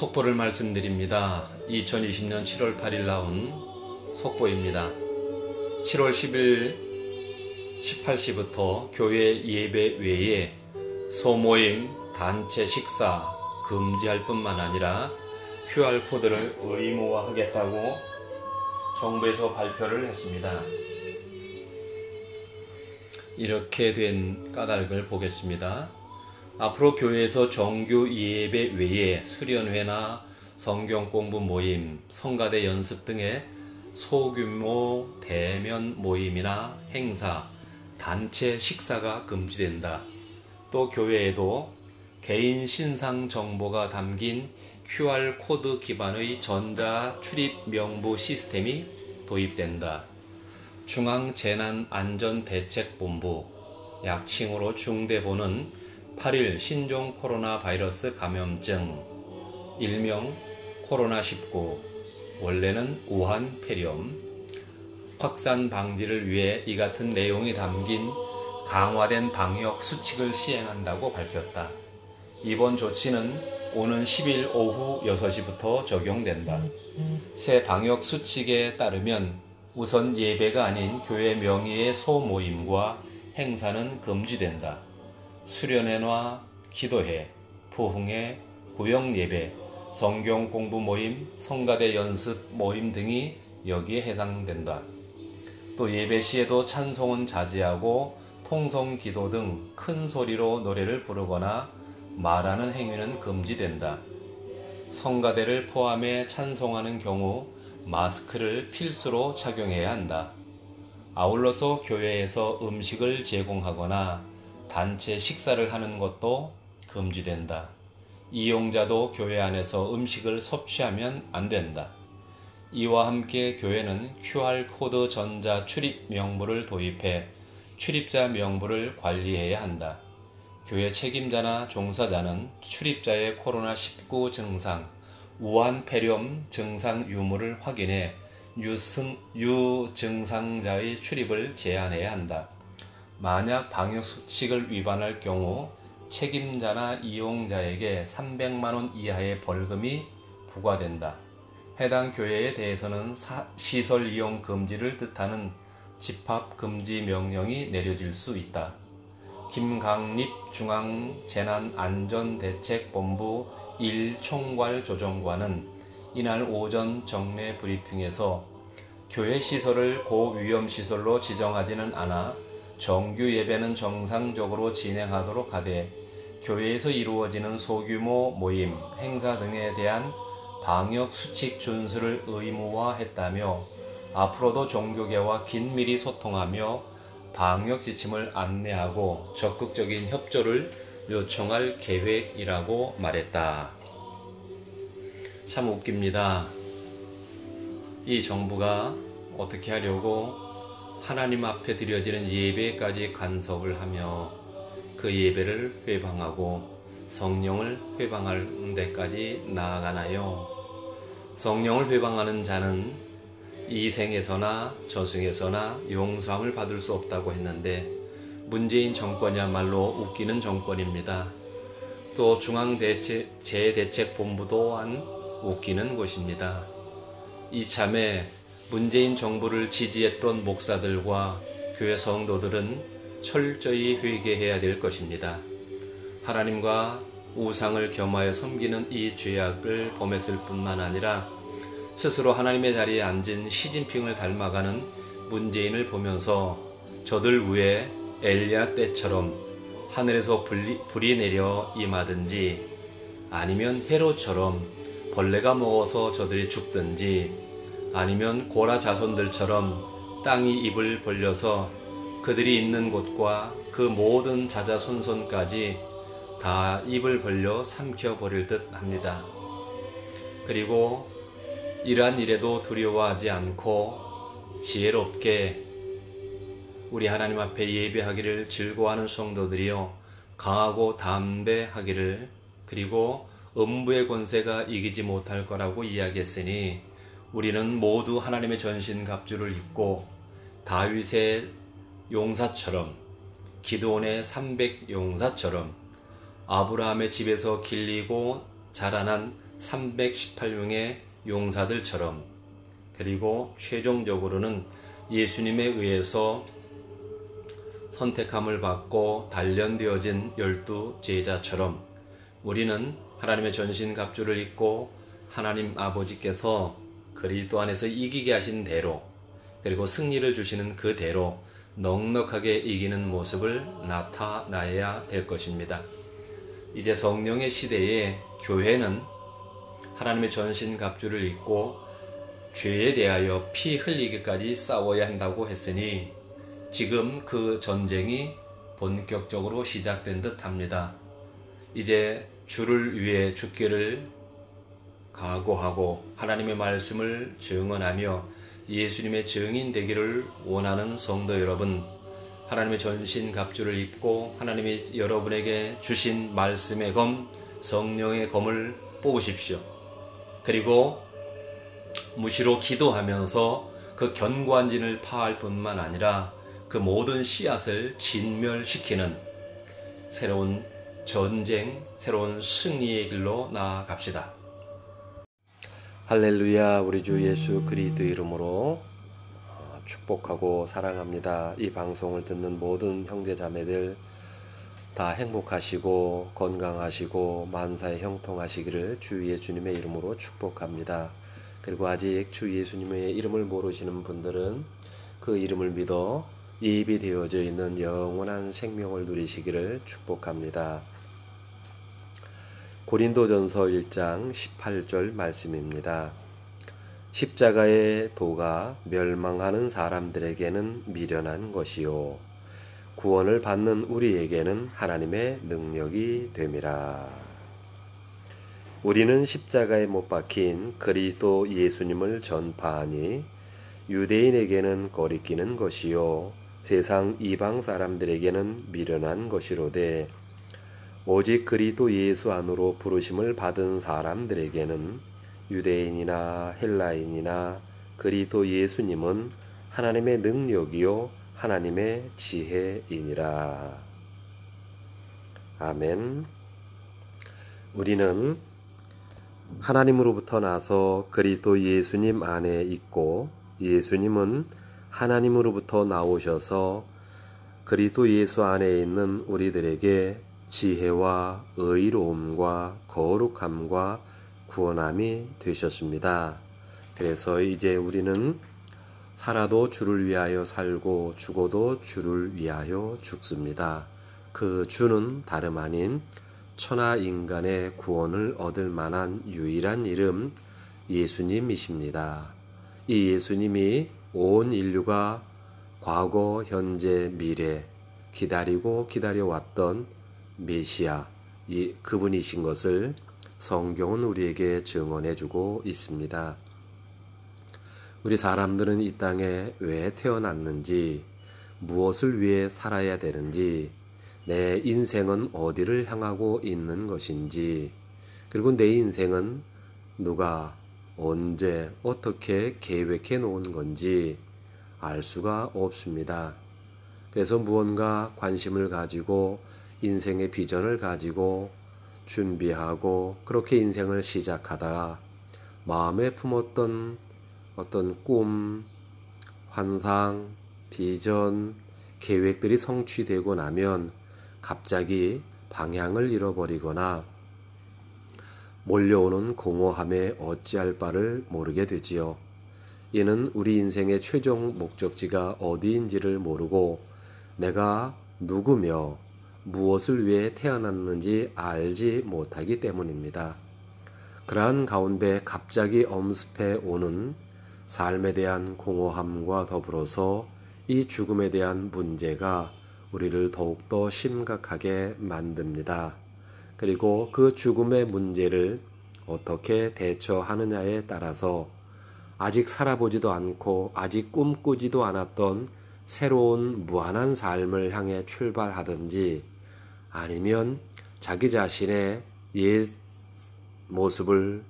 속보를 말씀드립니다. 2020년 7월 8일 나온 속보입니다. 7월 10일 18시부터 교회 예배 외에 소모임, 단체 식사 금지할 뿐만 아니라 QR코드를 의무화하겠다고 정부에서 발표를 했습니다. 이렇게 된 까닭을 보겠습니다. 앞으로 교회에서 정규 예배 외에 수련회나 성경 공부 모임, 성가대 연습 등의 소규모 대면 모임이나 행사, 단체 식사가 금지된다. 또 교회에도 개인 신상 정보가 담긴 QR코드 기반의 전자 출입 명부 시스템이 도입된다. 중앙재난안전대책본부, 약칭으로 중대본은 8일 신종 코로나 바이러스 감염증, 일명 코로나19, 원래는 우한 폐렴, 확산 방지를 위해 이 같은 내용이 담긴 강화된 방역 수칙을 시행한다고 밝혔다. 이번 조치는 오는 10일 오후 6시부터 적용된다. 새 방역 수칙에 따르면 우선 예배가 아닌 교회 명의의 소모임과 행사는 금지된다. 수련회나 기도회, 부흥회, 구역예배, 성경 공부 모임, 성가대 연습 모임 등이 여기에 해당된다. 또 예배 시에도 찬송은 자제하고 통성 기도 등 큰 소리로 노래를 부르거나 말하는 행위는 금지된다. 성가대를 포함해 찬송하는 경우 마스크를 필수로 착용해야 한다. 아울러서 교회에서 음식을 제공하거나 단체 식사를 하는 것도 금지된다. 이용자도 교회 안에서 음식을 섭취하면 안 된다. 이와 함께 교회는 QR코드 전자 출입 명부를 도입해 출입자 명부를 관리해야 한다. 교회 책임자나 종사자는 출입자의 코로나19 증상, 우한 폐렴 증상 유무를 확인해 유승, 유증상자의 출입을 제한해야 한다. 만약 방역 수칙을 위반할 경우 책임자나 이용자에게 300만 원 이하의 벌금이 부과된다. 해당 교회에 대해서는 사, 시설 이용 금지를 뜻하는 집합 금지 명령이 내려질 수 있다. 김강립 중앙재난안전대책본부 1총괄 조정관은 이날 오전 정례 브리핑에서 교회 시설을 고위험 시설로 지정하지는 않아 정규 예배는 정상적으로 진행하도록 하되 교회에서 이루어지는 소규모 모임, 행사 등에 대한 방역 수칙 준수를 의무화했다며 앞으로도 종교계와 긴밀히 소통하며 방역 지침을 안내하고 적극적인 협조를 요청할 계획이라고 말했다. 참 웃깁니다. 이 정부가 어떻게 하려고 하나님 앞에 드려지는 예배까지 간섭을 하며 그 예배를 회방하고 성령을 회방할 데까지 나아가나요? 성령을 회방하는 자는 이생에서나 저승에서나 용서함을 받을 수 없다고 했는데 문재인 정권이야말로 웃기는 정권입니다. 또 중앙재해대책본부 또한 웃기는 곳입니다. 이참에 문재인 정부를 지지했던 목사들과 교회 성도들은 철저히 회개해야 될 것입니다. 하나님과 우상을 겸하여 섬기는 이 죄악을 범했을 뿐만 아니라 스스로 하나님의 자리에 앉은 시진핑을 닮아가는 문재인을 보면서 저들 위에 엘리야 때처럼 하늘에서 불이, 불이 내려 임하든지 아니면 헤로처럼 벌레가 먹어서 저들이 죽든지 아니면 고라 자손들처럼 땅이 입을 벌려서 그들이 있는 곳과 그 모든 자자손손까지 다 입을 벌려 삼켜버릴 듯 합니다. 그리고 이러한 일에도 두려워하지 않고 지혜롭게 우리 하나님 앞에 예배하기를 즐거워하는 성도들이요 강하고 담대하기를 그리고 음부의 권세가 이기지 못할 거라고 이야기했으니 우리는 모두 하나님의 전신 갑주를 입고 다윗의 용사처럼 기도원의 300 용사처럼 아브라함의 집에서 길리고 자라난 318명의 용사들처럼 그리고 최종적으로는 예수님에 의해서 선택함을 받고 단련되어진 열두 제자처럼 우리는 하나님의 전신 갑주를 입고 하나님 아버지께서 그리스도 안에서 이기게 하신 대로 그리고 승리를 주시는 그 대로 넉넉하게 이기는 모습을 나타나야 될 것입니다. 이제 성령의 시대에 교회는 하나님의 전신 갑주를 입고 죄에 대하여 피 흘리기까지 싸워야 한다고 했으니 지금 그 전쟁이 본격적으로 시작된 듯 합니다. 이제 주를 위해 죽기를 각오하고 하나님의 말씀을 증언하며 예수님의 증인 되기를 원하는 성도 여러분, 하나님의 전신 갑주를 입고 하나님이 여러분에게 주신 말씀의 검, 성령의 검을 뽑으십시오. 그리고 무시로 기도하면서 그 견고한 진을 파할 뿐만 아니라 그 모든 씨앗을 진멸시키는 새로운 전쟁, 새로운 승리의 길로 나아갑시다. 할렐루야, 우리 주 예수 그리스도 이름으로 어, 축복하고 사랑합니다. 이 방송을 듣는 모든 형제 자매들 다 행복하시고 건강하시고 만사에 형통하시기를 주 예수님의 이름으로 축복합니다. 그리고 아직 주 예수님의 이름을 모르시는 분들은 그 이름을 믿어 예비 되어져 있는 영원한 생명을 누리시기를 축복합니다. 고린도전서 1장 18절 말씀입니다. 십자가의 도가 멸망하는 사람들에게는 미련한 것이요 구원을 받는 우리에게는 하나님의 능력이 됨이라. 우리는 십자가에 못 박힌 그리스도 예수님을 전파하니 유대인에게는 거리끼는 것이요 세상 이방 사람들에게는 미련한 것이로되 오직 그리스도 예수 안으로 부르심을 받은 사람들에게는 유대인이나 헬라인이나 그리스도 예수님은 하나님의 능력이요 하나님의 지혜이니라. 아멘. 우리는 하나님으로부터 나서 그리스도 예수님 안에 있고 예수님은 하나님으로부터 나오셔서 그리스도 예수 안에 있는 우리들에게 지혜와 의로움과 거룩함과 구원함이 되셨습니다. 그래서 이제 우리는 살아도 주를 위하여 살고 죽어도 주를 위하여 죽습니다. 그 주는 다름 아닌 천하 인간의 구원을 얻을 만한 유일한 이름 예수님이십니다. 이 예수님이 온 인류가 과거, 현재, 미래 기다리고 기다려왔던 메시아 이 그분이신 것을 성경은 우리에게 증언해 주고 있습니다. 우리 사람들은 이 땅에 왜 태어났는지, 무엇을 위해 살아야 되는지, 내 인생은 어디를 향하고 있는 것인지, 그리고 내 인생은 누가 언제 어떻게 계획해 놓은 건지 알 수가 없습니다. 그래서 무언가 관심을 가지고 인생의 비전을 가지고 준비하고 그렇게 인생을 시작하다가 마음에 품었던 어떤 꿈, 환상, 비전, 계획들이 성취되고 나면 갑자기 방향을 잃어버리거나 몰려오는 공허함에 어찌할 바를 모르게 되지요. 이는 우리 인생의 최종 목적지가 어디인지를 모르고 내가 누구며 무엇을 위해 태어났는지 알지 못하기 때문입니다. 그러한 가운데 갑자기 엄습해 오는 삶에 대한 공허함과 더불어서 이 죽음에 대한 문제가 우리를 더욱더 심각하게 만듭니다. 그리고 그 죽음의 문제를 어떻게 대처하느냐에 따라서 아직 살아보지도 않고 아직 꿈꾸지도 않았던 새로운 무한한 삶을 향해 출발하든지 아니면 자기 자신의 옛 모습을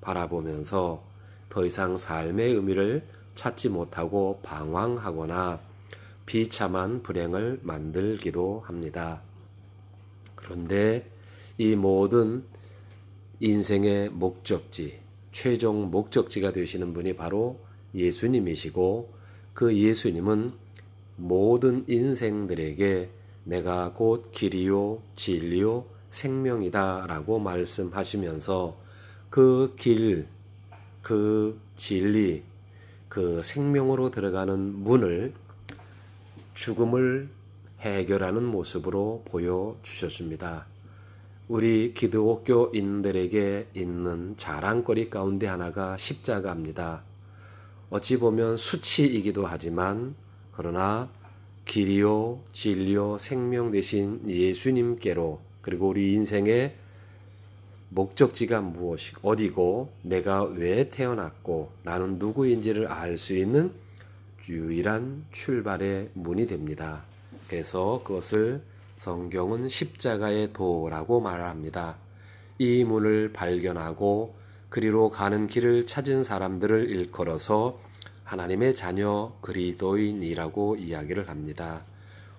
바라보면서 더 이상 삶의 의미를 찾지 못하고 방황하거나 비참한 불행을 만들기도 합니다. 그런데 이 모든 인생의 목적지, 최종 목적지가 되시는 분이 바로 예수님이시고 그 예수님은 모든 인생들에게 내가 곧 길이요, 진리요, 생명이다 라고 말씀하시면서 그 길, 그 진리, 그 생명으로 들어가는 문을 죽음을 해결하는 모습으로 보여주셨습니다. 우리 기독교인들에게 있는 자랑거리 가운데 하나가 십자가입니다. 어찌 보면 수치이기도 하지만 그러나 길이요 진리요 생명 되신 예수님께로 그리고 우리 인생의 목적지가 무엇이 어디고 내가 왜 태어났고 나는 누구인지를 알 수 있는 유일한 출발의 문이 됩니다. 그래서 그것을 성경은 십자가의 도라고 말합니다. 이 문을 발견하고 그리로 가는 길을 찾은 사람들을 일컬어서 하나님의 자녀 그리도인이라고 이야기를 합니다.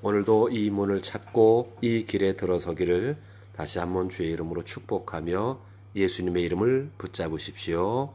오늘도 이 문을 찾고 이 길에 들어서기를 다시 한번 주의 이름으로 축복하며 예수님의 이름을 붙잡으십시오.